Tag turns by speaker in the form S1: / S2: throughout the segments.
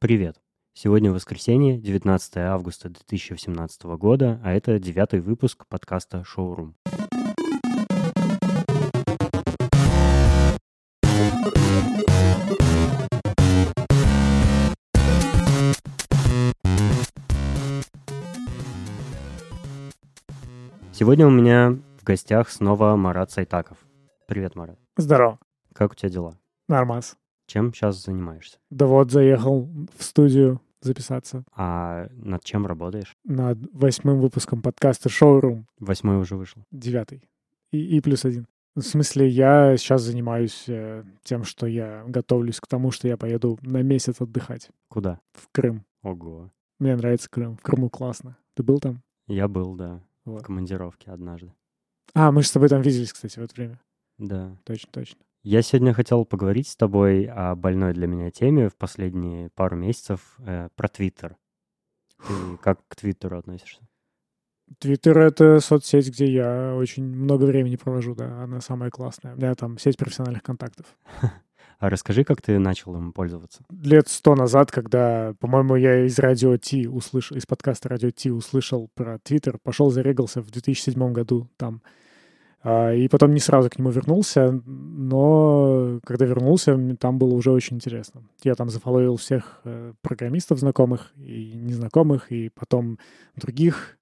S1: Привет! Сегодня воскресенье, 19 августа 2018 года, а это девятый выпуск подкаста «Шоурум». Сегодня у меня в гостях снова Марат Сайтаков. Привет, Марат.
S2: Здорово.
S1: Как у тебя дела?
S2: Нормас.
S1: Чем сейчас занимаешься?
S2: Да вот, заехал в студию записаться
S1: А над чем работаешь?
S2: над восьмым выпуском подкаста «Шоурум»,
S1: Восьмой уже вышел.
S2: девятый, и, и плюс один. В смысле, я сейчас занимаюсь э, тем, что я готовлюсь к тому, что я поеду на месяц отдыхать
S1: Куда?
S2: в Крым.
S1: Ого.
S2: Мне нравится Крым. В Крыму классно. Ты был там?
S1: Я был, да, в
S2: Вот.
S1: командировке однажды.
S2: А, мы же с тобой там виделись, кстати, в это время.
S1: Да.
S2: Точно, точно.
S1: Я сегодня хотел поговорить с тобой о больной для меня теме в последние пару месяцев э, про Твиттер. Ты как к Твиттеру относишься?
S2: Твиттер — это соцсеть, где я очень много времени провожу, да. Она самая классная. У меня там сеть профессиональных контактов.
S1: А расскажи, как ты начал им пользоваться?
S2: лет сто назад, когда, по-моему, я из радио Ти услышал, из подкаста радио Ти услышал про Твиттер, пошел зарегался в 2007 году там. А, И потом не сразу к нему вернулся, но когда вернулся, там было уже очень интересно. Я там зафоловил всех э, программистов знакомых и незнакомых, и потом других,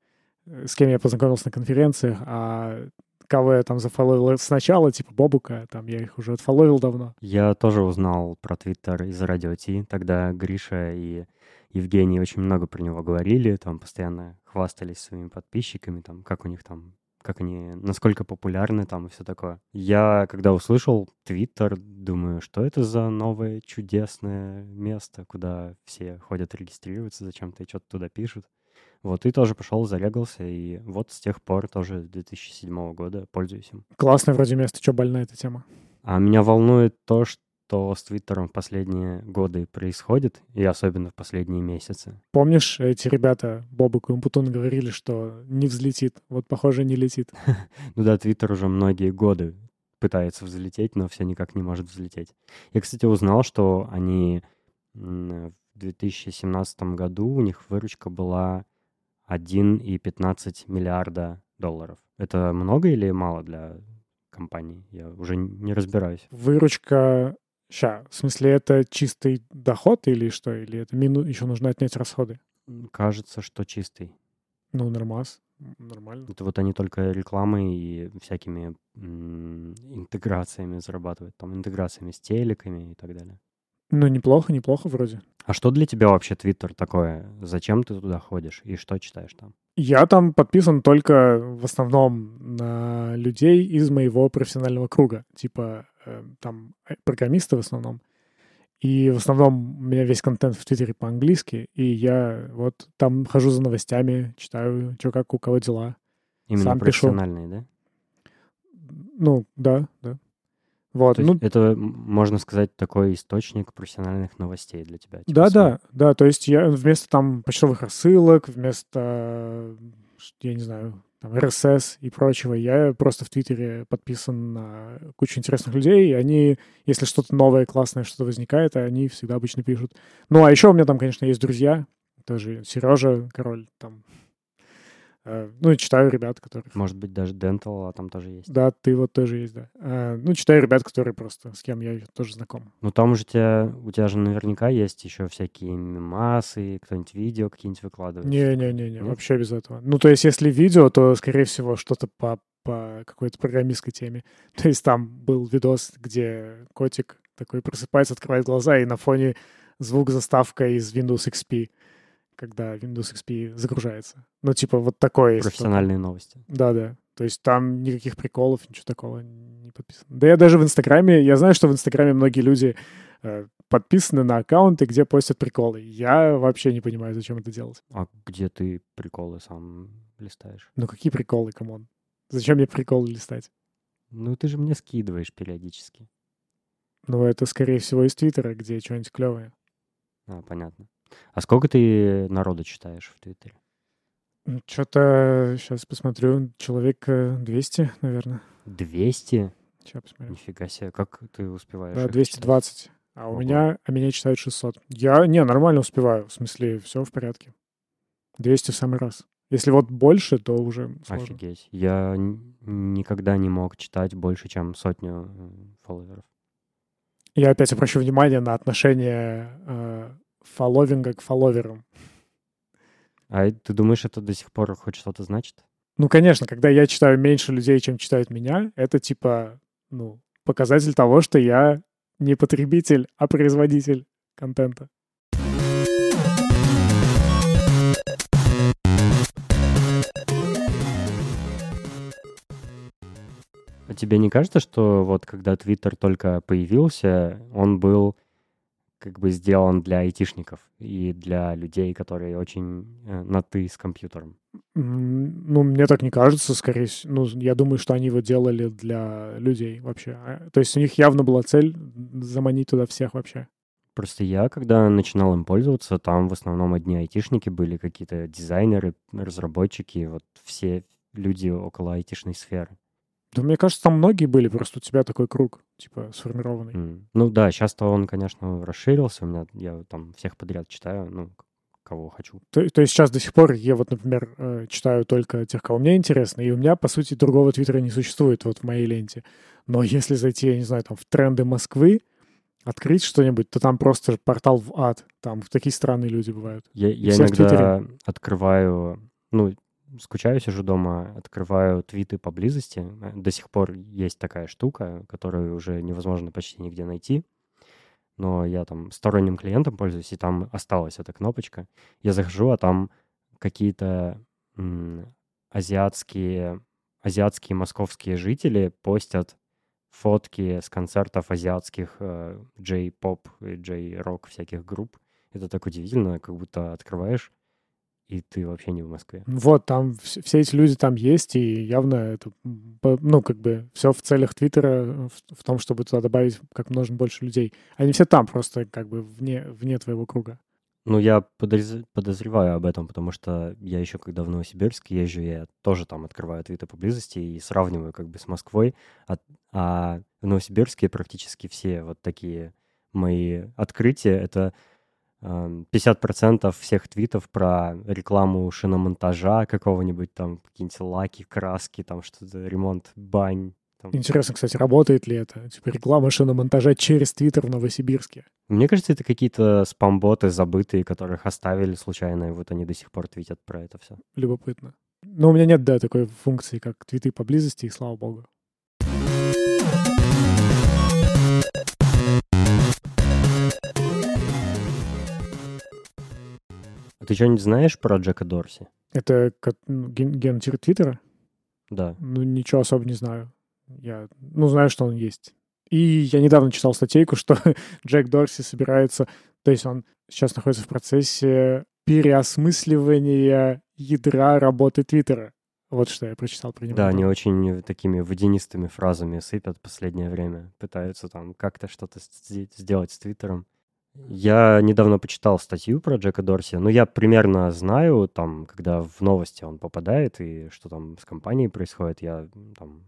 S2: э, с кем я познакомился на конференциях, а кого я там зафоловил сначала, типа Бобука, там я их уже отфоловил давно.
S1: Я тоже узнал про Твиттер из Радио Ти. Тогда Гриша и Евгений очень много про него говорили, там постоянно хвастались своими подписчиками, там, как у них там как они, насколько популярны там и все такое. Я, когда услышал Твиттер, думаю, что это за новое чудесное место, куда все ходят регистрируются зачем-то и что-то туда пишут. Вот, и тоже пошел, зарегался, и вот с тех пор тоже с 2007 года пользуюсь им.
S2: Классное вроде место, что больная эта тема.
S1: А меня волнует то, что с Твиттером в последние годы происходит, и особенно в последние месяцы.
S2: Помнишь, эти ребята, Бобук и Умпутун, говорили, что не взлетит. Вот, похоже, не летит.
S1: Ну да, Твиттер уже многие годы пытается взлететь, но все никак не может взлететь. Я, кстати, узнал, что они в 2017 году, у них выручка была 1,15 миллиарда долларов. Это много или мало для компании? Я уже не разбираюсь.
S2: Выручка... Ща, в смысле, это чистый доход или что? Или это мину... еще нужно отнять расходы?
S1: Кажется, что чистый.
S2: Ну, нормас. Нормально.
S1: Это вот они только рекламой и всякими м, интеграциями зарабатывают. Там интеграциями с телеками и так далее.
S2: Ну, неплохо, неплохо вроде.
S1: А что для тебя вообще Твиттер такое? Зачем ты туда ходишь и что читаешь там?
S2: Я там подписан только в основном на людей из моего профессионального круга. Типа там э, программисты в основном. И в основном у меня весь контент в Твиттере по-английски. И я вот там хожу за новостями, читаю, что как у кого дела.
S1: Именно
S2: Сам пишу.
S1: профессиональные, да?
S2: Ну, да, да. Вот,
S1: То
S2: ну,
S1: это, можно сказать, такой источник профессиональных новостей для тебя? типа
S2: да,
S1: свой?
S2: да, да. То есть я вместо там почтовых рассылок, вместо, ш- я не знаю, там, RSS и прочего, я просто в Твиттере подписан на кучу интересных людей, и они, если что-то новое, классное, что-то возникает, они всегда обычно пишут. Ну, а еще у меня там, конечно, есть друзья, тоже Сережа, король, там, ну, и читаю ребят, которых...
S1: Может быть, даже Dental, а там тоже есть.
S2: Да, ты вот тоже есть, да. Э, ну, читаю ребят, которые просто, с кем я тоже знаком.
S1: Ну там же у тебя, у тебя же наверняка есть еще всякие мемасы, кто-нибудь видео какие-нибудь выкладывает.
S2: Не-не-не, вообще без этого. Ну, то есть, если видео, то, скорее всего, что-то по, по какой-то программистской теме. То есть, там был видос, где котик такой просыпается, открывает глаза, и на фоне звук заставка из Windows XP, когда Windows XP загружается. Ну, типа, вот такое. есть.
S1: Профессиональные новости.
S2: Да-да. То есть там никаких приколов, ничего такого не подписано. Да я даже в Инстаграме, я знаю, что в Инстаграме многие люди э, подписаны на аккаунты, где постят приколы. Я вообще не понимаю, зачем это делать.
S1: А где ты приколы сам листаешь?
S2: Ну какие приколы, come on? Зачем мне приколы листать?
S1: Ну ты же мне скидываешь периодически.
S2: Ну, это, скорее всего, из Твиттера, где что-нибудь клевое.
S1: А, понятно. А сколько ты народу читаешь в Твиттере?
S2: Что-то, сейчас посмотрю, человек э, 200, наверное.
S1: 200?
S2: Сейчас посмотрю.
S1: Нифига себе, как ты успеваешь?
S2: Да,
S1: их читать?
S2: 220. А у меня, а меня читают 600. Я, не, нормально успеваю. В смысле, все в порядке. 200 в самый раз. Если вот больше, то уже сложно.
S1: Офигеть. Я никогда не мог читать больше, чем сотню э, фолловеров.
S2: Я опять обращу внимание на отношение э, фолловинга к фолловерам.
S1: А ты думаешь, это до сих пор хоть что-то значит?
S2: Ну, конечно, когда я читаю меньше людей, чем читают меня, это типа, ну, показатель того, что я не потребитель, а производитель контента.
S1: А тебе не кажется, что вот когда Твиттер только появился, он был как бы сделан для айтишников и для людей, которые очень э, на «ты» с компьютером?
S2: Ну, мне так не кажется, скорее всего. Ну, я думаю, что они его делали для людей вообще. А, то есть у них явно была цель заманить туда всех вообще.
S1: Просто я, когда начинал им пользоваться, там в основном одни айтишники были, какие-то дизайнеры, разработчики, вот все люди около айтишной сферы.
S2: Да, мне кажется, там многие были, просто у тебя такой круг, типа, сформированный.
S1: Mm. Ну да, сейчас-то он, конечно, расширился. У меня я там всех подряд читаю, ну, кого хочу.
S2: То, то есть сейчас до сих пор я вот, например, э, читаю только тех, кого мне интересно, и у меня, по сути, другого твиттера не существует вот в моей ленте. Но если зайти, я не знаю, там, в тренды Москвы, открыть что-нибудь, то там просто портал в ад. Там такие странные люди бывают.
S1: Я, я иногда открываю, ну, скучаю, сижу дома, открываю твиты поблизости. До сих пор есть такая штука, которую уже невозможно почти нигде найти. Но я там сторонним клиентом пользуюсь, и там осталась эта кнопочка. Я захожу, а там какие-то азиатские, азиатские московские жители постят фотки с концертов азиатских э, J-поп и J-рок всяких групп. Это так удивительно, как будто открываешь и ты вообще не в Москве.
S2: Вот, там все эти люди там есть, и явно это, ну, как бы все в целях Твиттера, в, в том, чтобы туда добавить как можно больше людей. Они все там просто как бы вне, вне твоего круга.
S1: Ну, я подоз... подозреваю об этом, потому что я еще когда в Новосибирск езжу, я тоже там открываю твиты поблизости и сравниваю как бы с Москвой. А, а в Новосибирске практически все вот такие мои открытия — это 50% всех твитов про рекламу шиномонтажа какого-нибудь там, какие-нибудь лаки, краски, там что-то, ремонт бань. Там.
S2: Интересно, кстати, работает ли это? Типа реклама шиномонтажа через Твиттер в Новосибирске.
S1: Мне кажется, это какие-то спамботы забытые, которых оставили случайно, и вот они до сих пор твитят про это все.
S2: Любопытно. Но у меня нет, да, такой функции, как твиты поблизости, и слава богу.
S1: Ты что-нибудь знаешь про Джека Дорси?
S2: Это ну, ген генотир Твиттера?
S1: Да.
S2: Ну, ничего особо не знаю. Я, ну, знаю, что он есть. И я недавно читал статейку, что Джек Дорси собирается... То есть он сейчас находится в процессе переосмысливания ядра работы Твиттера. Вот что я прочитал про него.
S1: Да, они очень такими водянистыми фразами сыпят в последнее время. Пытаются там как-то что-то сделать с Твиттером. Я недавно почитал статью про Джека Дорси. Ну, я примерно знаю, там, когда в новости он попадает и что там с компанией происходит. Я там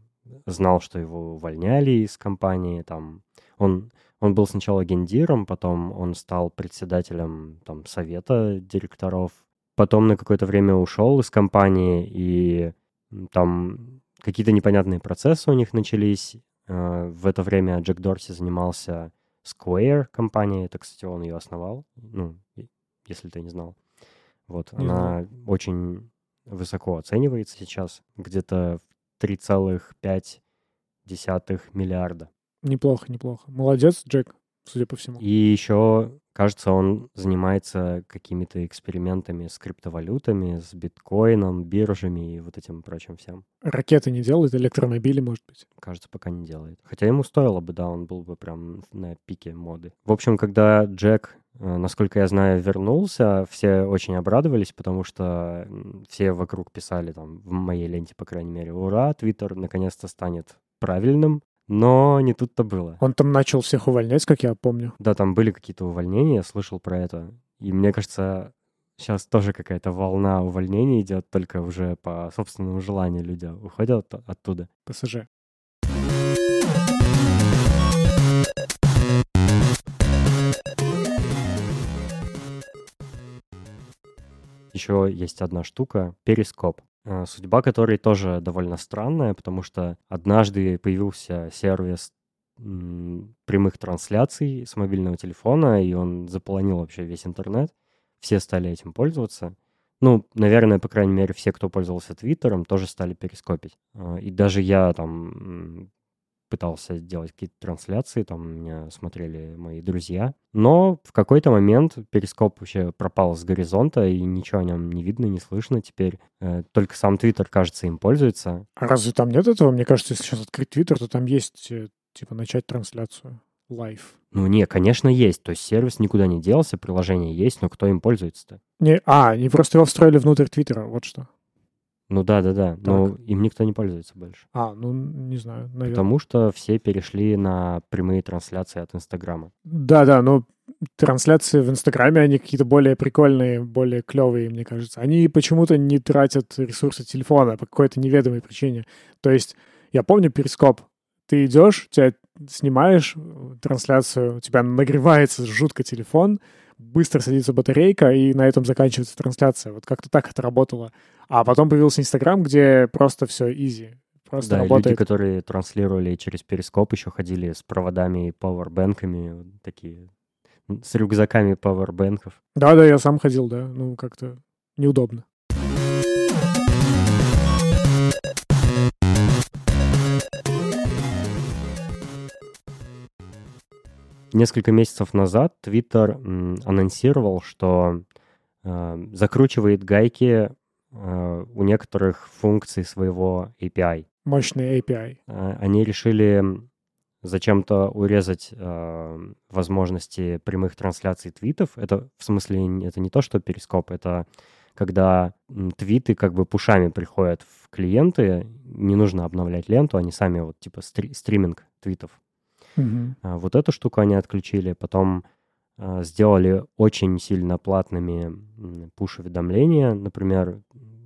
S1: знал, что его увольняли из компании. Там он, он был сначала гендиром, потом он стал председателем там, совета директоров. Потом на какое-то время ушел из компании, и там какие-то непонятные процессы у них начались. Э, в это время Джек Дорси занимался Square компания, это, кстати, он ее основал, ну, если ты не знал. Вот, не она знаю. очень высоко оценивается сейчас, где-то в 3,5 миллиарда.
S2: Неплохо, неплохо. Молодец, Джек, судя по всему.
S1: И еще Кажется, он занимается какими-то экспериментами с криптовалютами, с биткоином, биржами и вот этим прочим всем.
S2: Ракеты не делает, электромобили, может быть?
S1: Кажется, пока не делает. Хотя ему стоило бы, да, он был бы прям на пике моды. В общем, когда Джек, э, насколько я знаю, вернулся, все очень обрадовались, потому что все вокруг писали там, в моей ленте, по крайней мере, ура, Твиттер наконец-то станет правильным, но не тут-то было.
S2: Он там начал всех увольнять, как я помню.
S1: Да, там были какие-то увольнения, я слышал про это. И мне кажется, сейчас тоже какая-то волна увольнений идет, только уже по собственному желанию люди уходят от- оттуда.
S2: ПСЖ.
S1: Еще есть одна штука — перископ. Э, судьба которой тоже довольно странная, потому что однажды появился сервис прямых трансляций с мобильного телефона, и он заполонил вообще весь интернет. Все стали этим пользоваться. Ну, наверное, по крайней мере, все, кто пользовался Твиттером, тоже стали перископить. А, и даже я там пытался делать какие-то трансляции, там меня смотрели мои друзья. Но в какой-то момент перископ вообще пропал с горизонта, и ничего о нем не видно, не слышно теперь. Э, только сам Твиттер, кажется, им пользуется.
S2: А разве там нет этого? Мне кажется, если сейчас открыть Твиттер, то там есть, э, типа, начать трансляцию live.
S1: Ну, не, конечно, есть. То есть сервис никуда не делся, приложение есть, но кто им пользуется-то?
S2: Не, а, они просто его встроили внутрь Твиттера, вот что.
S1: Ну да, да, да. Но им никто не пользуется больше.
S2: А, ну не знаю, наверное.
S1: Потому что все перешли на прямые трансляции от Инстаграма.
S2: Да, да, но трансляции в Инстаграме, они какие-то более прикольные, более клевые, мне кажется. Они почему-то не тратят ресурсы телефона по какой-то неведомой причине. То есть я помню перископ. Ты идешь, тебя снимаешь трансляцию, у тебя нагревается жутко телефон, быстро садится батарейка, и на этом заканчивается трансляция. Вот как-то так это работало. А потом появился Инстаграм, где просто все изи. Просто
S1: да,
S2: работает.
S1: люди, которые транслировали через перископ, еще ходили с проводами и пауэрбэнками, такие, с рюкзаками пауэрбэнков.
S2: Да-да, я сам ходил, да. Ну, как-то неудобно.
S1: Несколько месяцев назад Twitter анонсировал, что э, закручивает гайки э, у некоторых функций своего API.
S2: Мощный API.
S1: Э, они решили зачем-то урезать э, возможности прямых трансляций твитов. Это в смысле это не то, что перископ, это когда твиты как бы пушами приходят в клиенты, не нужно обновлять ленту, они сами вот типа стри- стриминг твитов
S2: Угу.
S1: Вот эту штуку они отключили, потом а, сделали очень сильно платными пуш-уведомления. Например,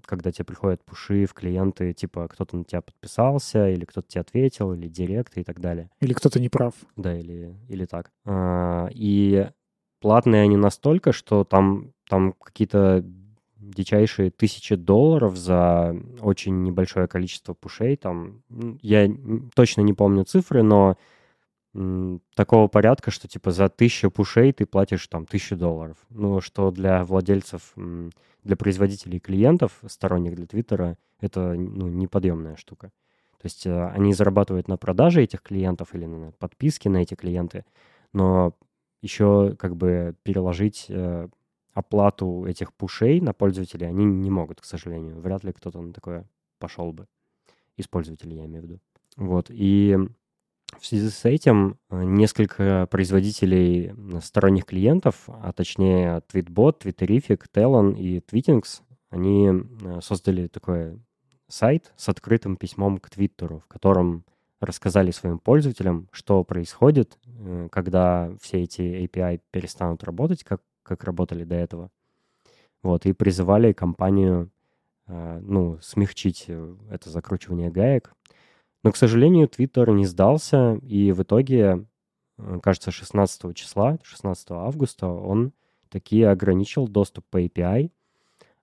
S1: когда тебе приходят пуши в клиенты, типа кто-то на тебя подписался, или кто-то тебе ответил, или директ и так далее.
S2: Или кто-то не прав.
S1: Да, или, или так. А, и платные они настолько, что там, там какие-то дичайшие тысячи долларов за очень небольшое количество пушей. Там, я точно не помню цифры, но такого порядка, что типа за тысячу пушей ты платишь там тысячу долларов. Ну, что для владельцев, для производителей клиентов, сторонних для Твиттера, это ну, неподъемная штука. То есть э, они зарабатывают на продаже этих клиентов или на подписке на эти клиенты, но еще как бы переложить э, оплату этих пушей на пользователей они не могут, к сожалению. Вряд ли кто-то на такое пошел бы. Из пользователей, я имею в виду. Вот. И в связи с этим э, несколько производителей сторонних клиентов, а точнее Tweetbot, Twitterific, Talon и Tweetings, они э, создали такой сайт с открытым письмом к Твиттеру, в котором рассказали своим пользователям, что происходит, э, когда все эти API перестанут работать, как, как работали до этого. Вот, и призывали компанию ну, смягчить это закручивание гаек. Но, к сожалению, Twitter не сдался, и в итоге, э, кажется, 16 числа, 16 августа, он такие ограничил доступ по API,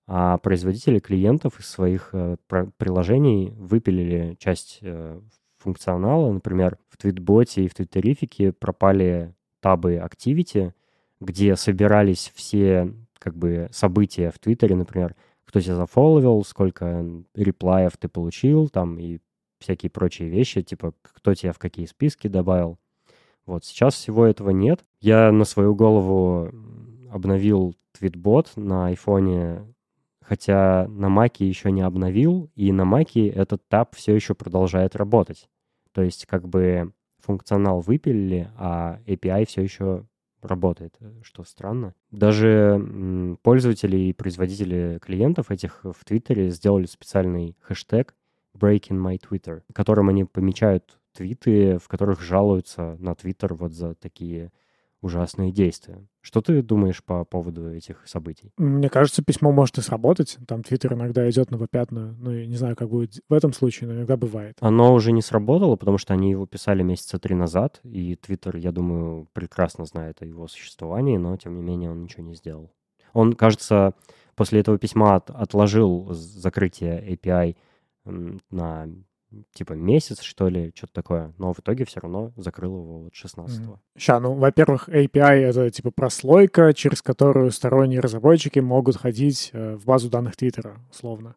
S1: а производители клиентов из своих э, приложений выпилили часть э, функционала. Например, в Твитботе и в Твиттерифике пропали табы Activity, где собирались все как бы события в Твиттере, например, кто тебя зафолловил, сколько реплаев ты получил, там, и всякие прочие вещи, типа кто тебя в какие списки добавил. Вот сейчас всего этого нет. Я на свою голову обновил твитбот на айфоне, хотя на маке еще не обновил, и на маке этот таб все еще продолжает работать. То есть как бы функционал выпилили, а API все еще работает, что странно. Даже пользователи и производители клиентов этих в Твиттере сделали специальный хэштег Breaking My Twitter, которым они помечают твиты, в которых жалуются на Твиттер вот за такие ужасные действия. Что ты думаешь по поводу этих событий?
S2: Мне кажется, письмо может и сработать. Там Твиттер иногда идет на попятную. Ну, я не знаю, как будет в этом случае, но иногда бывает.
S1: Оно уже не сработало, потому что они его писали месяца три назад, и Твиттер, я думаю, прекрасно знает о его существовании, но, тем не менее, он ничего не сделал. Он, кажется, после этого письма от, отложил закрытие API на типа месяц, что ли, что-то такое. Но в итоге все равно закрыл его вот 16 -го.
S2: Ща, ну, во-первых, API — это типа прослойка, через которую сторонние разработчики могут ходить э, в базу данных Твиттера, условно.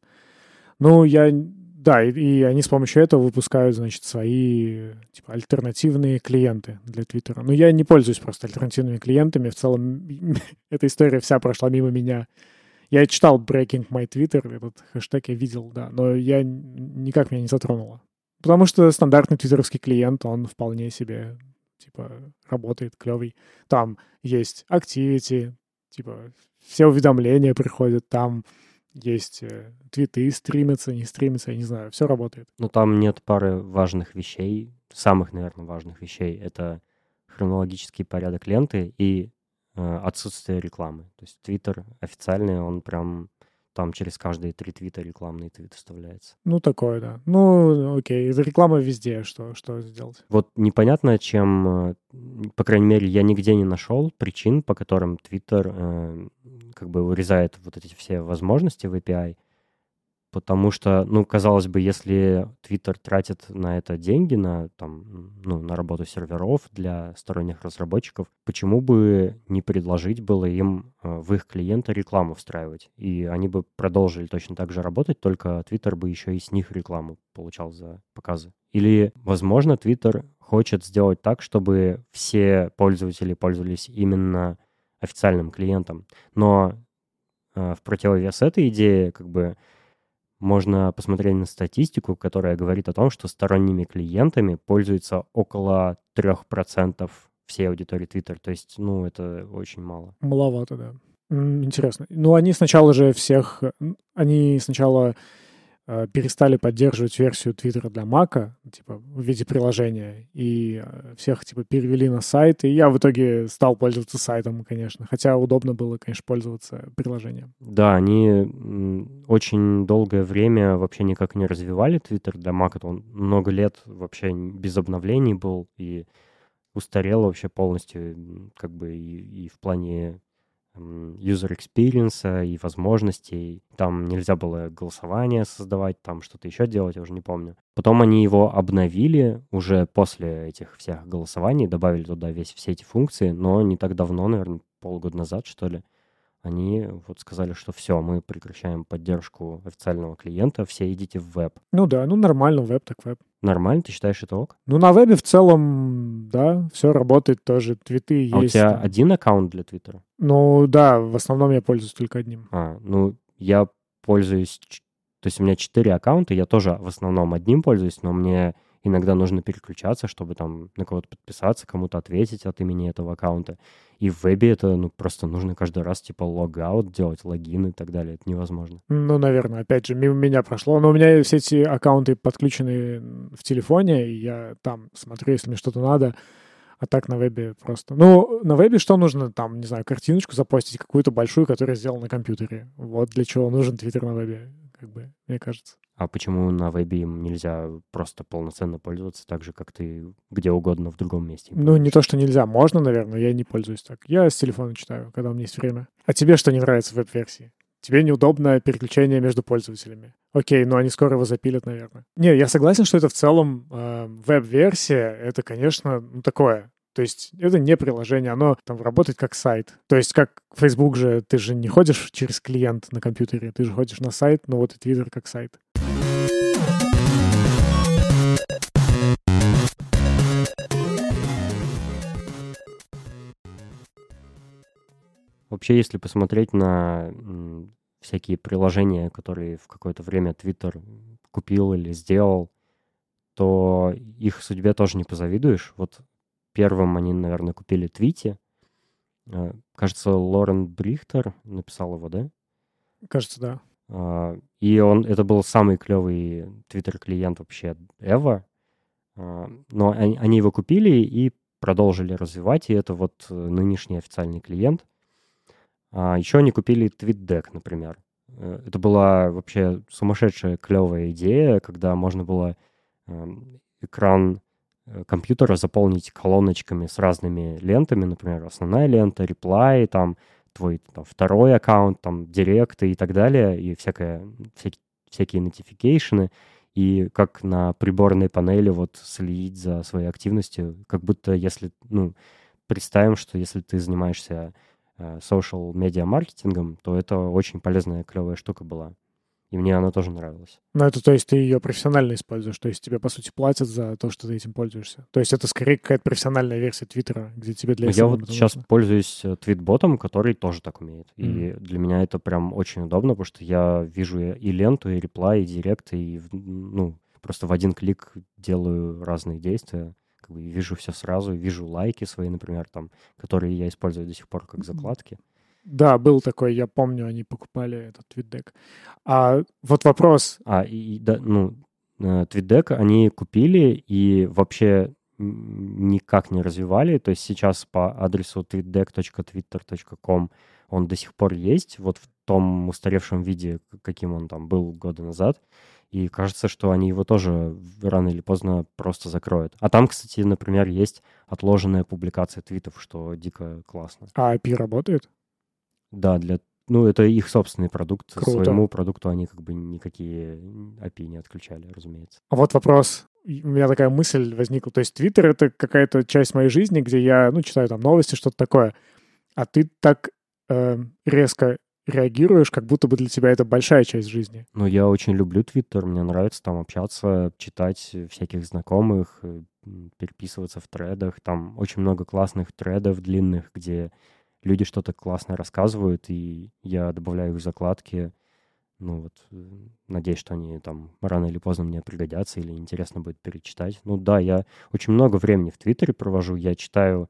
S2: Ну, я... Да, и, и они с помощью этого выпускают, значит, свои типа альтернативные клиенты для Твиттера. Но я не пользуюсь просто альтернативными клиентами. В целом, эта история вся прошла мимо меня. Я читал Breaking My Twitter, этот хэштег я видел, да, но я никак меня не затронуло. Потому что стандартный твиттеровский клиент, он вполне себе, типа, работает, клевый. Там есть activity, типа, все уведомления приходят, там есть э, твиты, стримятся, не стримятся, я не знаю, все работает.
S1: Но там нет пары важных вещей, самых, наверное, важных вещей. Это хронологический порядок ленты и отсутствие рекламы. То есть Твиттер официальный, он прям там через каждые три твита рекламный твит вставляется.
S2: Ну, такое, да. Ну, окей, реклама везде, что, что сделать?
S1: Вот непонятно, чем, э, по крайней мере, я нигде не нашел причин, по которым Твиттер э, как бы вырезает вот эти все возможности в API, потому что, ну, казалось бы, если Twitter тратит на это деньги, на, там, ну, на работу серверов для сторонних разработчиков, почему бы не предложить было им э, в их клиента рекламу встраивать? И они бы продолжили точно так же работать, только Twitter бы еще и с них рекламу получал за показы. Или, возможно, Twitter хочет сделать так, чтобы все пользователи пользовались именно официальным клиентом. Но э, в противовес этой идее, как бы, можно посмотреть на статистику, которая говорит о том, что сторонними клиентами пользуется около 3% всей аудитории Twitter. То есть, ну, это очень мало.
S2: Маловато, да. Интересно. Ну, они сначала же всех... Они сначала перестали поддерживать версию Твиттера для Мака, типа, в виде приложения, и э, всех, типа, перевели на сайт, и я в итоге стал пользоваться сайтом, конечно, хотя удобно было, конечно, пользоваться приложением.
S1: Да, они очень долгое время вообще никак не развивали Твиттер для Мака, он много лет вообще без обновлений был, и устарел вообще полностью, как бы, и, и в плане user experience и возможностей. Там нельзя было голосование создавать, там что-то еще делать, я уже не помню. Потом они его обновили уже после этих всех голосований, добавили туда весь, все эти функции, но не так давно, наверное, полгода назад, что ли, они вот сказали, что все, мы прекращаем поддержку официального клиента, все идите в веб.
S2: Ну да, ну нормально, веб так веб.
S1: Нормально, ты считаешь это ок?
S2: Ну на вебе в целом, да, все работает тоже, твиты
S1: а
S2: есть.
S1: у тебя один аккаунт для твиттера?
S2: Ну да, в основном я пользуюсь только одним.
S1: А, ну я пользуюсь, то есть у меня четыре аккаунта, я тоже в основном одним пользуюсь, но мне иногда нужно переключаться, чтобы там на кого-то подписаться, кому-то ответить от имени этого аккаунта. И в вебе это ну, просто нужно каждый раз типа логаут делать, логин и так далее. Это невозможно.
S2: Ну, наверное, опять же, мимо меня прошло. Но у меня все эти аккаунты подключены в телефоне, и я там смотрю, если мне что-то надо. А так на вебе просто... Ну, на вебе что нужно? Там, не знаю, картиночку запостить какую-то большую, которая сделана на компьютере. Вот для чего нужен Твиттер на вебе, как бы, мне кажется.
S1: А почему на вебе им нельзя просто полноценно пользоваться так же, как ты где угодно в другом месте?
S2: Ну, не то, что нельзя. Можно, наверное, я не пользуюсь так. Я с телефона читаю, когда у меня есть время. А тебе что не нравится в веб-версии? Тебе неудобно переключение между пользователями. Окей, но они скоро его запилят, наверное. Не, я согласен, что это в целом э, веб-версия. Это, конечно, ну, такое. То есть это не приложение, оно там работает как сайт. То есть как Facebook же, ты же не ходишь через клиент на компьютере, ты же ходишь на сайт, но вот и Twitter как сайт.
S1: Вообще, если посмотреть на всякие приложения, которые в какое-то время Twitter купил или сделал, то их судьбе тоже не позавидуешь. Вот первым они, наверное, купили Твити. Э, кажется, Лорен Брихтер написал его, да?
S2: Кажется, да.
S1: А, и он, это был самый клевый Twitter-клиент вообще ever. А, но они, они его купили и продолжили развивать, и это вот нынешний официальный клиент. А еще они купили TweetDeck, например. Э, это была вообще сумасшедшая клевая идея, когда можно было эм, экран э, компьютера заполнить колоночками с разными лентами, например, основная лента, реплай, там твой там, второй аккаунт, там, директ и так далее, и всякое, всякие, всякие notification, и как на приборной панели вот следить за своей активностью, как будто если, ну, представим, что если ты занимаешься social медиа маркетингом, то это очень полезная, клевая штука была. И мне она тоже нравилась.
S2: Ну, это то есть ты ее профессионально используешь, то есть тебе, по сути, платят за то, что ты этим пользуешься. То есть это скорее какая-то профессиональная версия Твиттера, где тебе для
S1: ну, Я вот сейчас нужно. пользуюсь э, твитботом, который тоже так умеет. Mm. И для меня это прям очень удобно, потому что я вижу и ленту, и реплай, и директ, и, ну, просто в один клик делаю разные действия как бы вижу все сразу, вижу лайки свои, например, там, которые я использую до сих пор как закладки.
S2: Да, был такой, я помню, они покупали этот твитдек. А вот вопрос.
S1: А, и, да, ну, э, твитдек они купили и вообще никак не развивали. То есть сейчас по адресу tweetdeck.twitter.com он до сих пор есть, вот в том устаревшем виде, каким он там был года назад. И кажется, что они его тоже рано или поздно просто закроют. А там, кстати, например, есть отложенная публикация твитов, что дико классно.
S2: А API работает?
S1: Да, для ну, это их собственный продукт. Круто. Своему продукту они как бы никакие API не отключали, разумеется.
S2: А вот вопрос. У меня такая мысль возникла. То есть Твиттер — это какая-то часть моей жизни, где я, ну, читаю там новости, что-то такое. А ты так э, резко реагируешь, как будто бы для тебя это большая часть жизни.
S1: Ну, я очень люблю Твиттер, мне нравится там общаться, читать всяких знакомых, э, переписываться в тредах. Там очень много классных тредов длинных, где люди что-то классное рассказывают, и я добавляю их в закладки. Ну вот, э, надеюсь, что они там рано или поздно мне пригодятся или интересно будет перечитать. Ну да, я очень много времени в Твиттере провожу, я читаю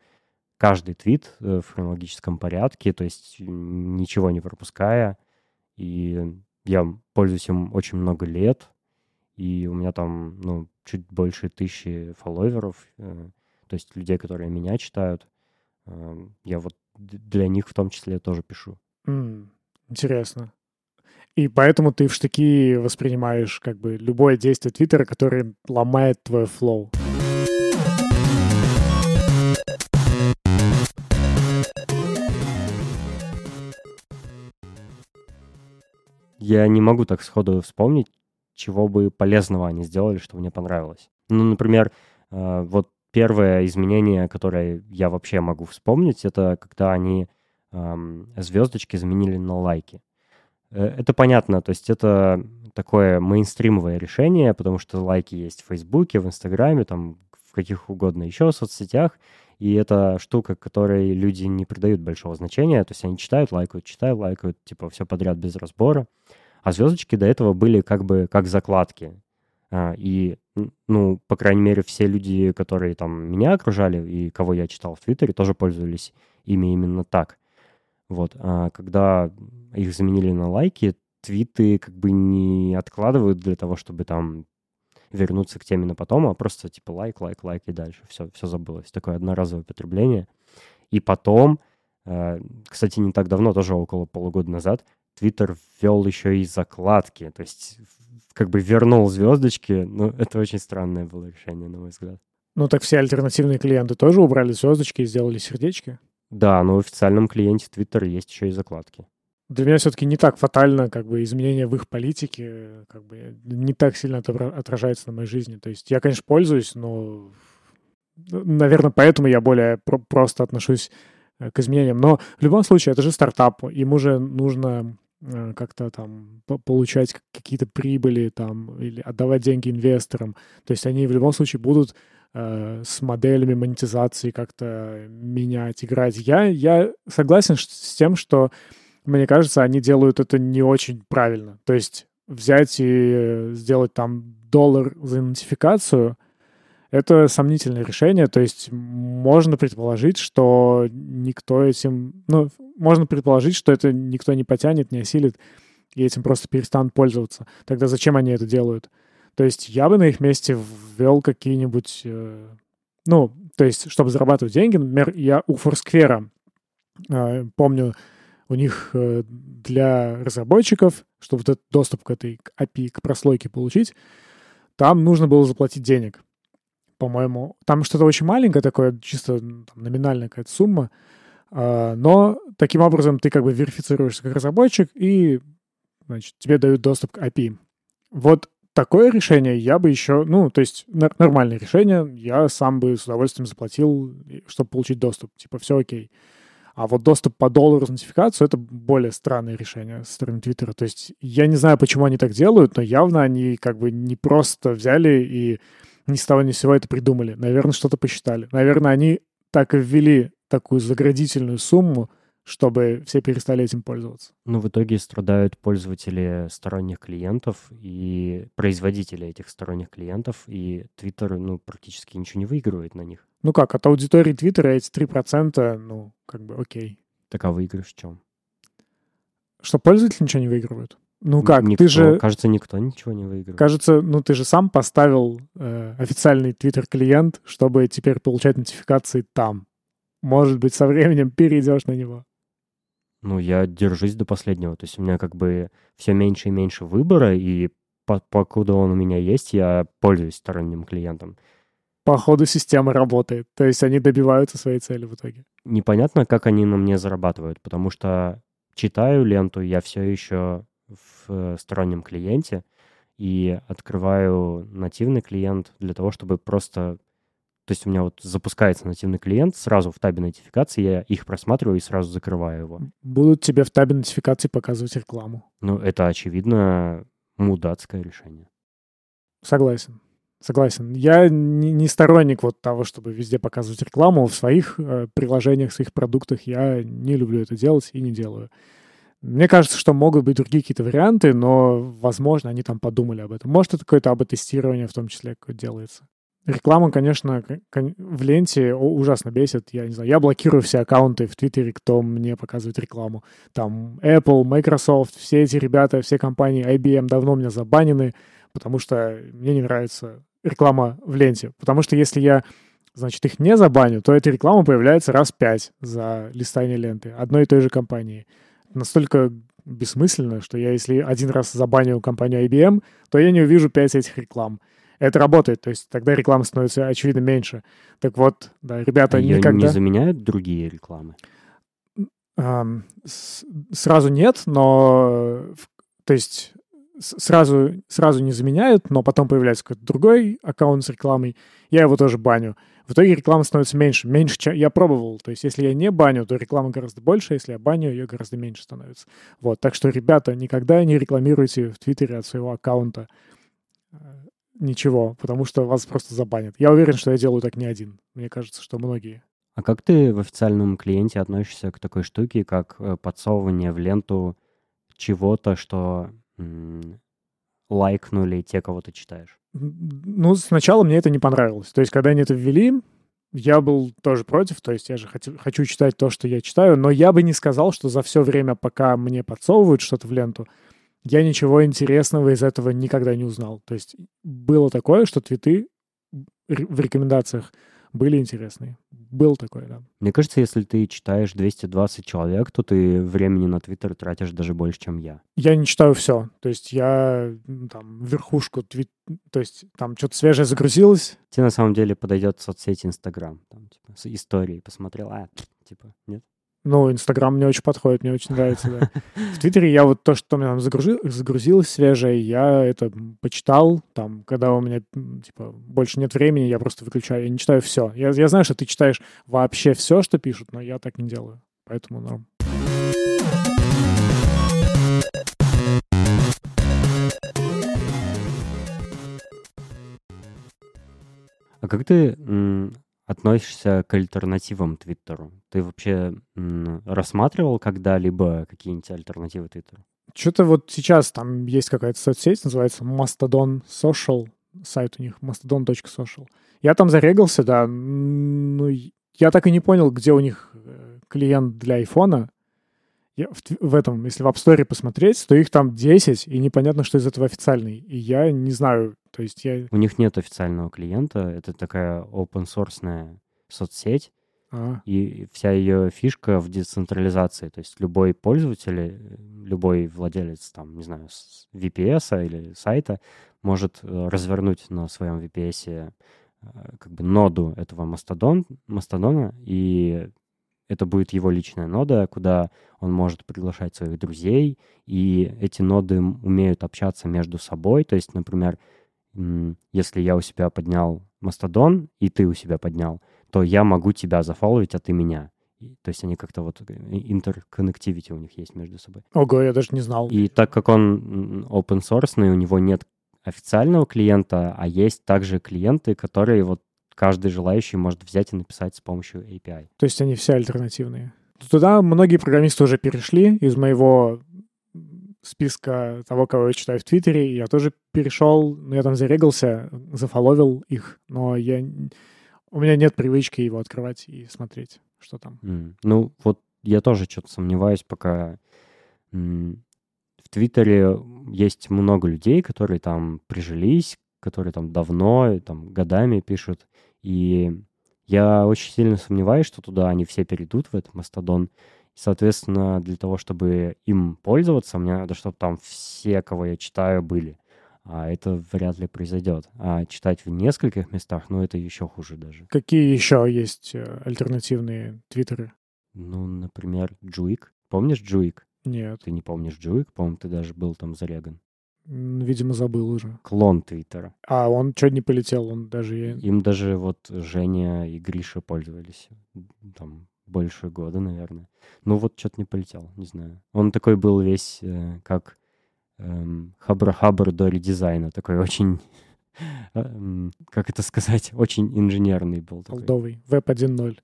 S1: каждый твит э, в хронологическом порядке, то есть ничего не пропуская. И я пользуюсь им очень много лет, и у меня там, ну, чуть больше тысячи фолловеров, э, то есть людей, которые меня читают. Э, я вот для них в том числе тоже пишу.
S2: Mm, интересно. И поэтому ты в штыки воспринимаешь как бы любое действие Твиттера, которое ломает твой флоу.
S1: Я не могу так сходу вспомнить, чего бы полезного они сделали, что мне понравилось. Ну, например, э, вот первое изменение, которое я вообще могу вспомнить, это когда они звездочки заменили на лайки. Э, это понятно, то есть это такое мейнстримовое решение, потому что лайки есть в Фейсбуке, в Инстаграме, там в каких угодно еще соцсетях, и это штука, которой люди не придают большого значения. То есть они читают, лайкают, читают, лайкают, типа все подряд без разбора. А звездочки до этого были как бы как закладки. А, и, ну, по крайней мере, все люди, которые там меня окружали и кого я читал в Твиттере, тоже пользовались ими именно так. Вот. А когда их заменили на лайки, твиты как бы не откладывают для того, чтобы там вернуться к теме на потом, а просто типа лайк, лайк, лайк и дальше. Все, все забылось. Такое одноразовое потребление. И потом, э, кстати, не так давно, тоже около полугода назад, Твиттер ввел еще и закладки. То есть как бы вернул звездочки. Ну, это очень странное было решение, на мой взгляд.
S2: Ну, так все альтернативные клиенты тоже убрали звездочки и сделали сердечки?
S1: Да, но в официальном клиенте Твиттера есть еще и закладки
S2: для меня все-таки не так фатально, как бы, изменения в их политике, как бы, не так сильно отражается на моей жизни. То есть я, конечно, пользуюсь, но, наверное, поэтому я более про- просто отношусь э, к изменениям. Но в любом случае, это же стартап, ему же нужно э, как-то там получать какие-то прибыли там или отдавать деньги инвесторам. То есть они в любом случае будут э, с моделями монетизации как-то менять, играть. Я, я согласен с тем, что мне кажется, они делают это не очень правильно. То есть взять и сделать там доллар за нотификацию, это сомнительное решение. То есть можно предположить, что никто этим... Ну, можно предположить, что это никто не потянет, не осилит, и этим просто перестанут пользоваться. Тогда зачем они это делают? То есть я бы на их месте ввел какие-нибудь... Э, ну, то есть, чтобы зарабатывать деньги, например, я у Форсквера э, помню, у них э, для разработчиков, чтобы вот этот доступ к этой API, к прослойке получить, там нужно было заплатить денег. По-моему, там что-то очень маленькое такое, чисто там, номинальная какая-то сумма. А, но таким образом ты как бы верифицируешься как разработчик, и значит, тебе дают доступ к API. Вот такое решение я бы еще, ну, то есть нормальное решение, я сам бы с удовольствием заплатил, чтобы получить доступ. Типа, все окей. А вот доступ по доллару за нотификацию — это более странное решение со стороны Твиттера. То есть я не знаю, почему они так делают, но явно они как бы не просто взяли и ни с того ни с сего это придумали. Наверное, что-то посчитали. Наверное, они так и ввели такую заградительную сумму, чтобы все перестали этим пользоваться.
S1: Ну, в итоге страдают пользователи сторонних клиентов и производители этих сторонних клиентов, и Twitter, ну, практически ничего не выигрывает на них.
S2: Ну как, от аудитории Твиттера эти 3%, ну, как бы окей.
S1: Так а выигрыш в чем?
S2: Что пользователи ничего не выигрывают? Ну как,
S1: никто,
S2: ты же...
S1: Кажется, никто ничего не выигрывает.
S2: Кажется, ну ты же сам поставил э, официальный Twitter-клиент, чтобы теперь получать нотификации там. Может быть, со временем перейдешь на него.
S1: Ну, я держусь до последнего. То есть у меня как бы все меньше и меньше выбора, и по покуда он у меня есть, я пользуюсь сторонним клиентом.
S2: По ходу система работает. То есть они добиваются своей цели в итоге.
S1: Непонятно, как они на мне зарабатывают, потому что читаю ленту, я все еще в э, стороннем клиенте и открываю нативный клиент для того, чтобы просто то есть у меня вот запускается нативный клиент, сразу в табе нотификации я их просматриваю и сразу закрываю его.
S2: Будут тебе в табе нотификации показывать рекламу.
S1: Ну, это, очевидно, мудацкое решение.
S2: Согласен. Согласен. Я не, сторонник вот того, чтобы везде показывать рекламу. В своих э, приложениях, в своих продуктах я не люблю это делать и не делаю. Мне кажется, что могут быть другие какие-то варианты, но, возможно, они там подумали об этом. Может, это какое-то АБ-тестирование в том числе делается. Реклама, конечно, в ленте ужасно бесит. Я не знаю, я блокирую все аккаунты в Твиттере, кто мне показывает рекламу. Там Apple, Microsoft, все эти ребята, все компании, IBM давно меня забанены, потому что мне не нравится реклама в ленте. Потому что если я, значит, их не забаню, то эта реклама появляется раз пять за листание ленты одной и той же компании. Настолько бессмысленно, что я, если один раз забаню компанию IBM, то я не увижу пять этих реклам это работает, то есть тогда реклама становится, очевидно, меньше. Так вот, да, ребята
S1: а
S2: никогда...
S1: не заменяют другие рекламы?
S2: Сразу нет, но... То есть сразу, сразу не заменяют, но потом появляется какой-то другой аккаунт с рекламой, я его тоже баню. В итоге реклама становится меньше. Меньше, чем я пробовал. То есть, если я не баню, то реклама гораздо больше, если я баню, ее гораздо меньше становится. Вот. Так что, ребята, никогда не рекламируйте в Твиттере от своего аккаунта ничего, потому что вас просто забанят. Я уверен, что я делаю так не один. Мне кажется, что многие.
S1: А как ты в официальном клиенте относишься к такой штуке, как э, подсовывание в ленту чего-то, что м- лайкнули те, кого ты читаешь?
S2: Ну, сначала мне это не понравилось. То есть, когда они это ввели, я был тоже против, то есть я же хочу, хочу читать то, что я читаю, но я бы не сказал, что за все время, пока мне подсовывают что-то в ленту, я ничего интересного из этого никогда не узнал. То есть было такое, что твиты в рекомендациях были интересные. Был такое, да.
S1: Мне кажется, если ты читаешь 220 человек, то ты времени на Твиттер тратишь даже больше, чем я.
S2: Я не читаю все. То есть я там верхушку твит... То есть там что-то свежее загрузилось.
S1: Тебе на самом деле подойдет соцсеть Инстаграм. Там, типа, с историей посмотрел, а, типа, нет?
S2: Ну, Инстаграм мне очень подходит, мне очень нравится, да. В Твиттере я вот то, что мне там загрузил, загрузилось свежее, я это почитал, там, когда у меня, типа, больше нет времени, я просто выключаю, я не читаю все. Я, я знаю, что ты читаешь вообще все, что пишут, но я так не делаю, поэтому норм.
S1: А как ты относишься к альтернативам Твиттеру? Ты вообще рассматривал когда-либо какие-нибудь альтернативы Твиттеру?
S2: Что-то вот сейчас там есть какая-то соцсеть, называется Mastodon Social, сайт у них mastodon.social. Я там зарегался, да, ну, я так и не понял, где у них э, клиент для айфона. Я в, в этом, если в App Store посмотреть, то их там 10, и непонятно, что из этого официальный. И я не знаю, то есть я...
S1: У них нет официального клиента, это такая open source соцсеть, а. и вся ее фишка в децентрализации. То есть любой пользователь, любой владелец, там, не знаю, VPS или сайта может э, развернуть на своем VPS э, как бы ноду этого мастодон, мастодона и это будет его личная нода, куда он может приглашать своих друзей, и эти ноды умеют общаться между собой. То есть, например, если я у себя поднял Мастодон, и ты у себя поднял, то я могу тебя зафоловить, а ты меня. То есть они как-то вот э, интерконнективити у них есть между собой.
S2: Ого, я даже не знал.
S1: И так как он open source, у него нет официального клиента, а есть также клиенты, которые вот каждый желающий может взять и написать с помощью API.
S2: То есть они все альтернативные. Туда многие программисты уже перешли. Из моего списка того, кого я читаю в Твиттере, я тоже перешел, ну, я там зарегался, зафоловил их, но я... у меня нет привычки его открывать и смотреть, что там.
S1: Mm. Ну, вот я тоже что-то сомневаюсь, пока в Твиттере есть много людей, которые там прижились, которые там давно, там годами пишут. И я очень сильно сомневаюсь, что туда они все перейдут, в этот Мастодон. И, соответственно, для того, чтобы им пользоваться, мне надо, чтобы там все, кого я читаю, были. А это вряд ли произойдет. А читать в нескольких местах, ну, это еще хуже даже.
S2: Какие еще есть э, альтернативные твиттеры?
S1: Ну, например, Джуик. Помнишь Джуик?
S2: Нет.
S1: Ты не помнишь Джуик? По-моему, ты даже был там зареган.
S2: Видимо, забыл уже.
S1: Клон Твиттера.
S2: А он что не полетел? Он даже...
S1: Им даже вот Женя и Гриша пользовались. Там больше года, наверное. Ну вот что-то не полетел, не знаю. Он такой был весь э, как эм, Хабр-Хабр до редизайна. Такой очень... Эм, как это сказать? Очень инженерный был. Такой.
S2: Олдовый. Веб 1.0.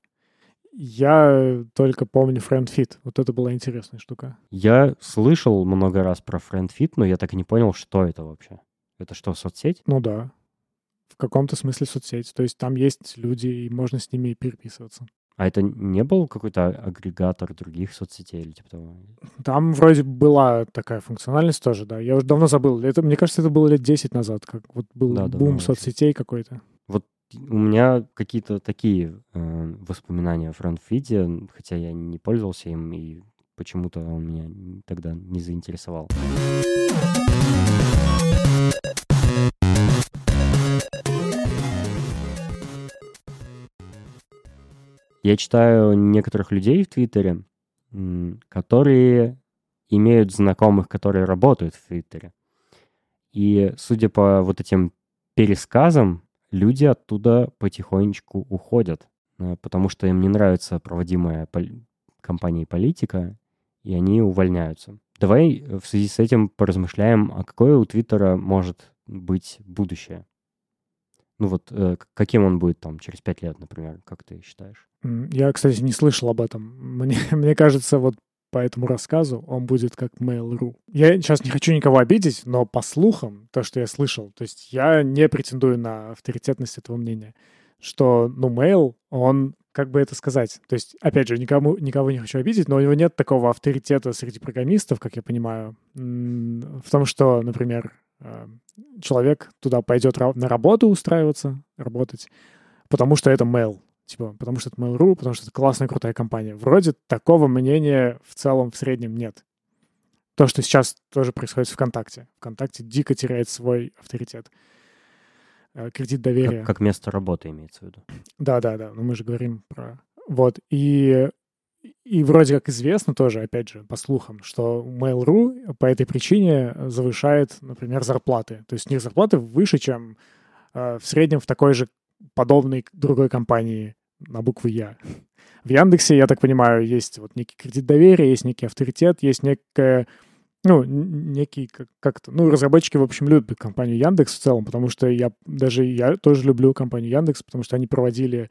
S2: Я только помню FriendFit. Вот это была интересная штука.
S1: Я слышал много раз про FriendFit, но я так и не понял, что это вообще. Это что, соцсеть?
S2: Ну да. В каком-то смысле соцсеть. То есть там есть люди, и можно с ними переписываться.
S1: А это не был какой-то агрегатор других соцсетей или типа того?
S2: Там вроде была такая функциональность тоже, да. Я уже давно забыл. Это, мне кажется, это было лет 10 назад, как вот был да, бум соцсетей какой-то.
S1: У меня какие-то такие э, воспоминания о фронтфиде, хотя я не пользовался им, и почему-то он меня тогда не заинтересовал. Я читаю некоторых людей в Твиттере, которые имеют знакомых, которые работают в Твиттере. И судя по вот этим пересказам, люди оттуда потихонечку уходят, э, потому что им не нравится проводимая пол- компанией политика, и они увольняются. Давай э, в связи с этим поразмышляем, а какое у Твиттера может быть будущее? Ну вот э, каким он будет там через пять лет, например, как ты считаешь?
S2: Я, кстати, не слышал об этом. Мне, мне кажется, вот по этому рассказу он будет как Mail.ru. Я сейчас не хочу никого обидеть, но по слухам, то, что я слышал, то есть я не претендую на авторитетность этого мнения, что, ну, Mail, он, как бы это сказать, то есть, опять же, никому, никого не хочу обидеть, но у него нет такого авторитета среди программистов, как я понимаю, в том, что, например, э, человек туда пойдет на работу устраиваться, работать, потому что это Mail, Типа, потому что это Mail.ru, потому что это классная, крутая компания. Вроде такого мнения в целом в среднем нет. То, что сейчас тоже происходит в ВКонтакте. ВКонтакте дико теряет свой авторитет. Э, кредит доверия.
S1: Как, как место работы имеется в виду.
S2: Да-да-да, но мы же говорим про... Вот, и, и вроде как известно тоже, опять же, по слухам, что Mail.ru по этой причине завышает, например, зарплаты. То есть у них зарплаты выше, чем э, в среднем в такой же подобной другой компании на букву «Я». В Яндексе, я так понимаю, есть вот некий кредит доверия, есть некий авторитет, есть некая ну, некий, как, как-то, ну, разработчики, в общем, любят компанию Яндекс в целом, потому что я, даже я тоже люблю компанию Яндекс, потому что они проводили,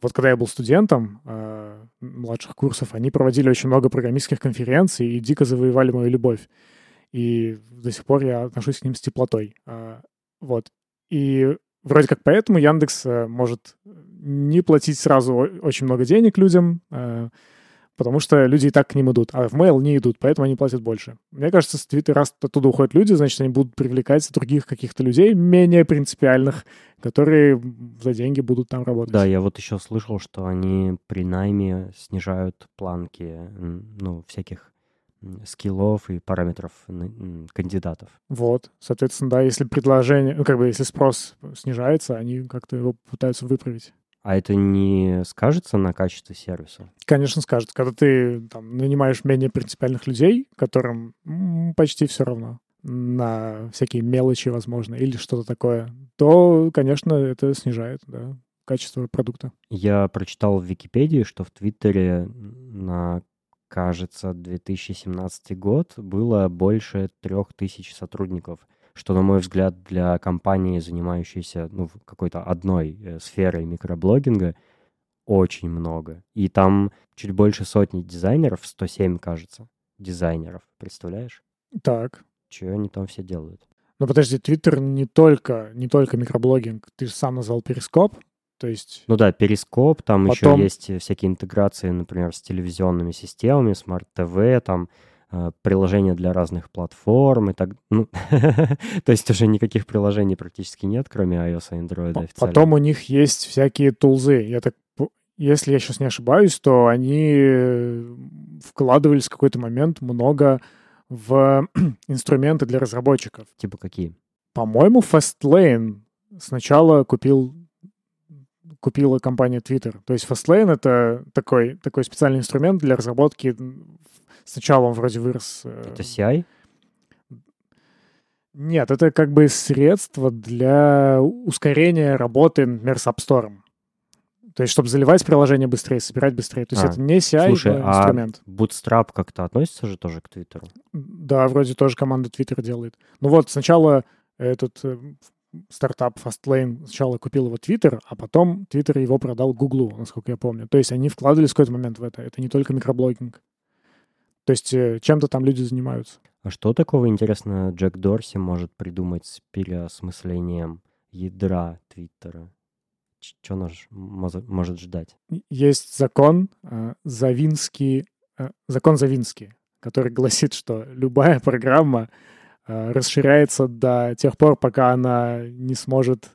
S2: вот когда я был студентом э, младших курсов, они проводили очень много программистских конференций и дико завоевали мою любовь. И до сих пор я отношусь к ним с теплотой. Э, вот. И Вроде как поэтому Яндекс э, может не платить сразу очень много денег людям, э, потому что люди и так к ним идут, а в Mail не идут, поэтому они платят больше. Мне кажется, с Twitter, раз оттуда уходят люди, значит, они будут привлекать других каких-то людей, менее принципиальных, которые за деньги будут там работать.
S1: Да, я вот еще слышал, что они при найме снижают планки, ну, всяких скиллов и параметров кандидатов.
S2: Вот, соответственно, да, если предложение, ну, как бы, если спрос снижается, они как-то его пытаются выправить.
S1: А это не скажется на качестве сервиса?
S2: Конечно, скажет. Когда ты там, нанимаешь менее принципиальных людей, которым почти все равно на всякие мелочи, возможно, или что-то такое, то, конечно, это снижает да, качество продукта.
S1: Я прочитал в Википедии, что в Твиттере на, кажется, 2017 год было больше трех тысяч сотрудников — что, на мой взгляд, для компании, занимающейся ну, какой-то одной э, сферой микроблогинга, очень много. И там чуть больше сотни дизайнеров, 107, кажется, дизайнеров, представляешь?
S2: Так.
S1: Чего они там все делают?
S2: Ну подожди, Твиттер не только, не только микроблогинг. Ты же сам назвал Перископ, то есть...
S1: Ну да, Перископ, там Потом... еще есть всякие интеграции, например, с телевизионными системами, smart TV, там Э, приложения для разных платформ и так. Ну, то есть уже никаких приложений практически нет, кроме iOS и Android
S2: официально. Потом у них есть всякие tools ы. Я так, если я сейчас не ошибаюсь, то они э, вкладывались в какой-то момент много в инструменты для разработчиков.
S1: Типа какие?
S2: По-моему, Fastlane сначала купил купила компания Twitter. То есть Fastlane — это такой, такой специальный инструмент для разработки Сначала он вроде вырос...
S1: Э, это CI?
S2: Нет, это как бы средство для ускорения работы, например, с App Store. То есть, чтобы заливать приложение быстрее, собирать быстрее. То есть, а, это не CI, слушай,
S1: а инструмент. А Bootstrap как-то относится же тоже к Твиттеру?
S2: Да, вроде тоже команда Twitter делает. Ну вот, сначала этот э, стартап Fastlane сначала купил его Twitter, а потом Twitter его продал Google, насколько я помню. То есть, они вкладывались в какой-то момент в это. Это не только микроблогинг. То есть э, чем-то там люди занимаются.
S1: А что такого, интересно, Джек Дорси может придумать с переосмыслением ядра Твиттера? Что нас может ждать?
S2: Есть закон э, Завинский, э, закон Завинский, который гласит, что любая программа расширяется до тех пор, пока она не сможет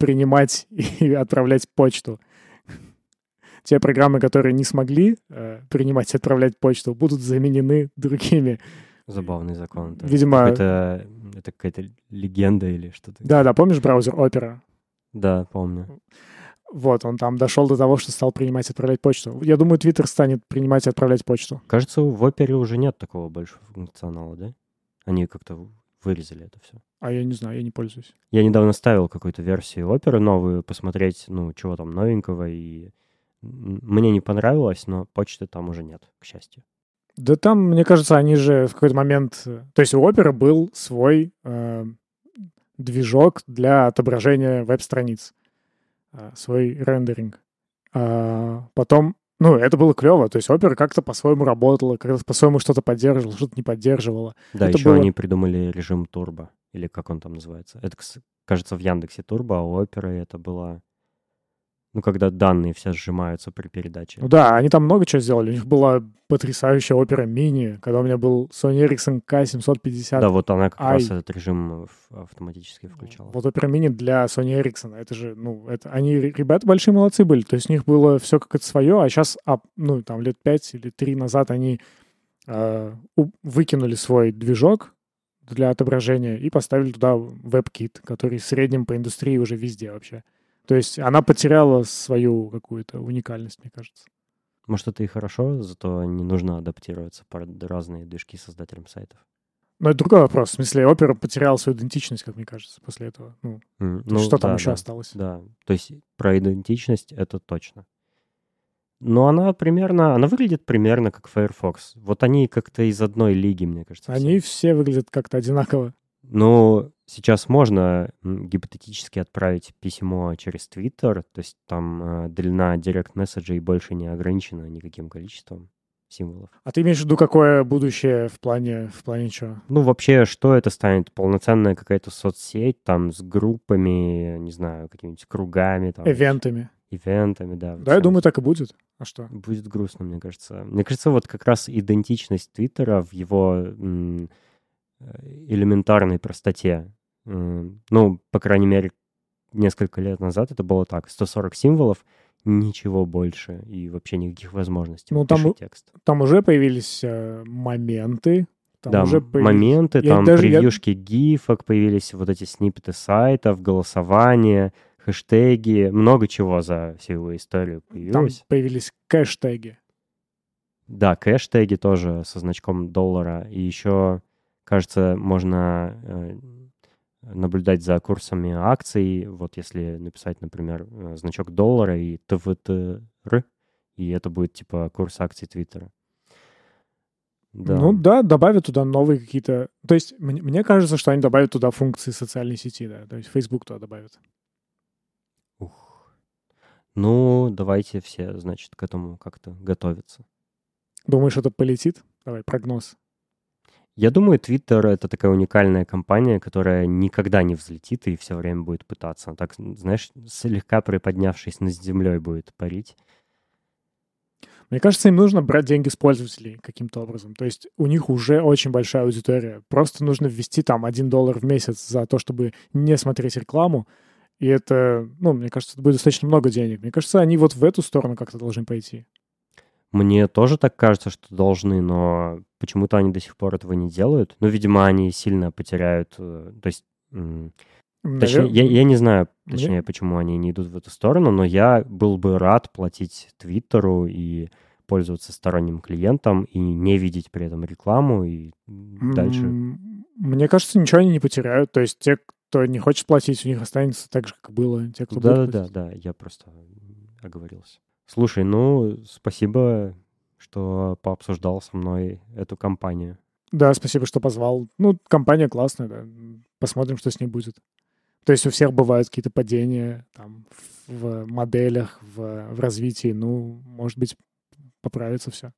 S2: принимать и отправлять почту те программы, которые не смогли э, принимать и отправлять почту, будут заменены другими.
S1: Забавный закон.
S2: Это Видимо...
S1: Это, это какая-то легенда или что-то.
S2: Да-да, помнишь браузер Opera?
S1: Да, помню.
S2: Вот, он там дошел до того, что стал принимать и отправлять почту. Я думаю, Twitter станет принимать и отправлять почту.
S1: Кажется, в Opera уже нет такого большого функционала, да? Они как-то вырезали это все.
S2: А я не знаю, я не пользуюсь.
S1: Я недавно ставил какую-то версию Opera новую, посмотреть, ну, чего там новенького, и мне не понравилось, но почты там уже нет, к счастью.
S2: Да там, мне кажется, они же в какой-то момент... Э, то есть у Opera был свой э, движок для отображения веб-страниц, э, свой рендеринг. А потом, ну, это было клево. То есть Opera как-то по-своему работала, как-то по-своему что-то поддерживала, что-то не поддерживала.
S1: Да,
S2: это
S1: еще было... они придумали режим турбо, или как он там называется. Это, кажется, в Яндексе турбо, а у Opera это было ну, когда данные все сжимаются при передаче.
S2: Ну да, они там много чего сделали. У них была потрясающая опера мини, когда у меня был Sony Ericsson K750.
S1: Да, вот она как I. раз этот режим автоматически включала.
S2: Вот опера мини для Sony Ericsson. Это же, ну, это они, ребята большие молодцы были. То есть у них было все как это свое, а сейчас, а, ну, там, лет пять или три назад они э, выкинули свой движок для отображения и поставили туда WebKit, который в среднем по индустрии уже везде вообще. То есть она потеряла свою какую-то уникальность, мне кажется.
S1: Может, это и хорошо, зато не нужно адаптироваться под разные движки создателям сайтов.
S2: Но это другой вопрос. В смысле, опера потеряла свою идентичность, как мне кажется, после этого. Ну, mm, ну что там да, еще
S1: да,
S2: осталось?
S1: Да, то есть про идентичность это точно. Но она примерно, она выглядит примерно как Firefox. Вот они как-то из одной лиги, мне кажется.
S2: Они все, все выглядят как-то одинаково.
S1: Ну, сейчас можно гипотетически отправить письмо через Twitter, то есть там э, длина директ месседжей больше не ограничена никаким количеством символов.
S2: А ты имеешь в виду какое будущее в плане, в плане чего?
S1: Ну, вообще, что это станет? Полноценная какая-то соцсеть там с группами, не знаю, какими-нибудь кругами. Там,
S2: Ивентами.
S1: Ивентами, да.
S2: Да, я думаю, так и будет. А что?
S1: Будет грустно, мне кажется. Мне кажется, вот как раз идентичность Твиттера в его элементарной простоте. Ну, по крайней мере, несколько лет назад это было так. 140 символов, ничего больше и вообще никаких возможностей.
S2: Ну, там, текст. там уже появились э, моменты.
S1: Там да, уже появились... моменты, я там даже, превьюшки я... гифок, появились вот эти сниппеты сайтов, голосование, хэштеги, много чего за всю его историю
S2: Там
S1: появилось.
S2: появились кэштеги.
S1: Да, кэштеги тоже со значком доллара. И еще, кажется, можно э, наблюдать за курсами акций. Вот если написать, например, э, значок доллара и ТВТР, и это будет типа курс акций Твиттера. Да.
S2: Ну да, добавят туда новые какие-то... То есть мне, мне кажется, что они добавят туда функции социальной сети, да. То есть Facebook туда добавят.
S1: Ух. Ну, давайте все, значит, к этому как-то готовиться.
S2: Думаешь, это полетит? Давай, прогноз.
S1: Я думаю, Twitter — это такая уникальная компания, которая никогда не взлетит и все время будет пытаться. Так, знаешь, слегка приподнявшись над землей будет парить.
S2: Мне кажется, им нужно брать деньги с пользователей каким-то образом. То есть у них уже очень большая аудитория. Просто нужно ввести там 1 доллар в месяц за то, чтобы не смотреть рекламу. И это, ну, мне кажется, это будет достаточно много денег. Мне кажется, они вот в эту сторону как-то должны пойти.
S1: Мне тоже так кажется, что должны, но почему-то они до сих пор этого не делают. Ну, видимо, они сильно потеряют... э, То есть... Точнее, я, я не знаю,
S2: Мне-
S1: точнее, почему они не идут в эту сторону, но я был бы рад платить Твиттеру и пользоваться сторонним клиентом и не видеть при этом рекламу и дальше.
S2: Мне кажется, ничего они не потеряют. То есть те, кто не хочет платить, у них останется так же, как было. Те, кто
S1: Да,
S2: будет
S1: да,
S2: платить.
S1: да, да, я просто оговорился. Слушай, ну, спасибо, что пообсуждал со мной эту компанию.
S2: Да, спасибо, что позвал. Ну, компания классная, да. Посмотрим, что с ней будет. То есть у всех бывают какие-то падения там в моделях, в, в развитии. Ну, может быть, поправится все.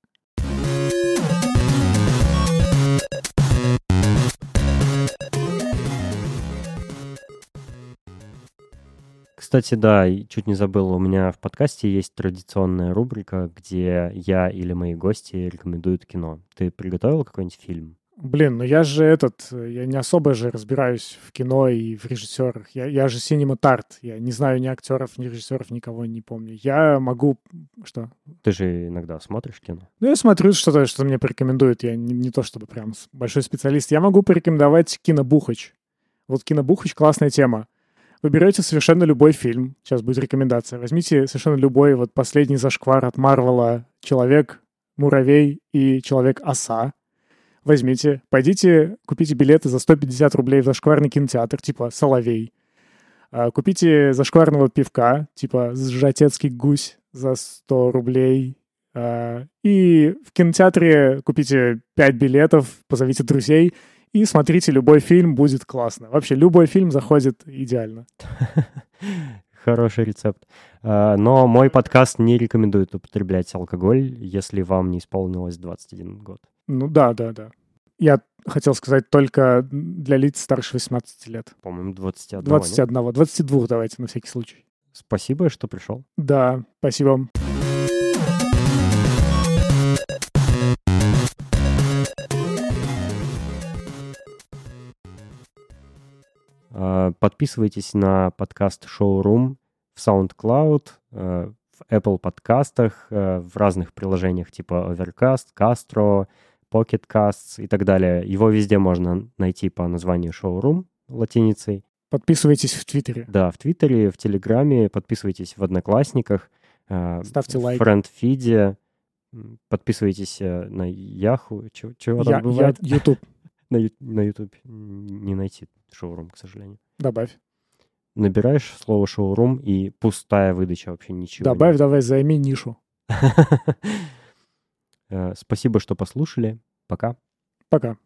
S1: Кстати, да, чуть не забыл, у меня в подкасте есть традиционная рубрика, где я или мои гости рекомендуют кино. Ты приготовил какой-нибудь фильм?
S2: Блин, ну я же этот, я не особо же разбираюсь в кино и в режиссерах. Я, я же синематарт. Я не знаю ни актеров, ни режиссеров, никого не помню. Я могу... Что?
S1: Ты же иногда смотришь кино.
S2: Ну, я смотрю что-то, что мне порекомендуют. Я не, не то чтобы прям большой специалист. Я могу порекомендовать «Кинобухач». Вот «Кинобухач» — классная тема. Вы берете совершенно любой фильм. Сейчас будет рекомендация. Возьмите совершенно любой вот последний зашквар от Марвела «Человек, муравей и Человек-оса». Возьмите, пойдите, купите билеты за 150 рублей в зашкварный кинотеатр, типа «Соловей». А, Купите зашкварного пивка, типа «Жатецкий гусь» за 100 рублей. А, И в кинотеатре купите 5 билетов, позовите друзей и смотрите любой фильм, будет классно. Вообще, любой фильм заходит идеально.
S1: Хороший рецепт. А, Но мой подкаст не рекомендует употреблять алкоголь, если вам не исполнилось 21 год.
S2: Ну да, да, да. Я хотел сказать только для лиц старше 18 лет.
S1: По-моему, 21. нет?
S2: 21, 22 давайте на всякий случай.
S1: Спасибо, что пришел.
S2: Да, спасибо.
S1: А, Подписывайтесь на подкаст Showroom в SoundCloud, э, в Apple подкастах, э, в разных приложениях типа Overcast, Castro, Pocket Casts и так далее. Его везде можно найти по названию Showroom латиницей.
S2: Подписывайтесь в Твиттере.
S1: Да, в Твиттере, в Телеграме, подписывайтесь в Одноклассниках, э,
S2: Ставьте
S1: в
S2: лайк.
S1: френдфиде, м, подписывайтесь э, на Яху, чего, чего там
S2: Я, я,
S1: бывает.
S2: YouTube.
S1: На, на YouTube не найти шоурум, к сожалению.
S2: Добавь.
S1: Набираешь слово шоурум и пустая выдача вообще ничего. нет.
S2: Добавь, давай, займи нишу.
S1: Э, Спасибо, что послушали. Пока.
S2: Пока.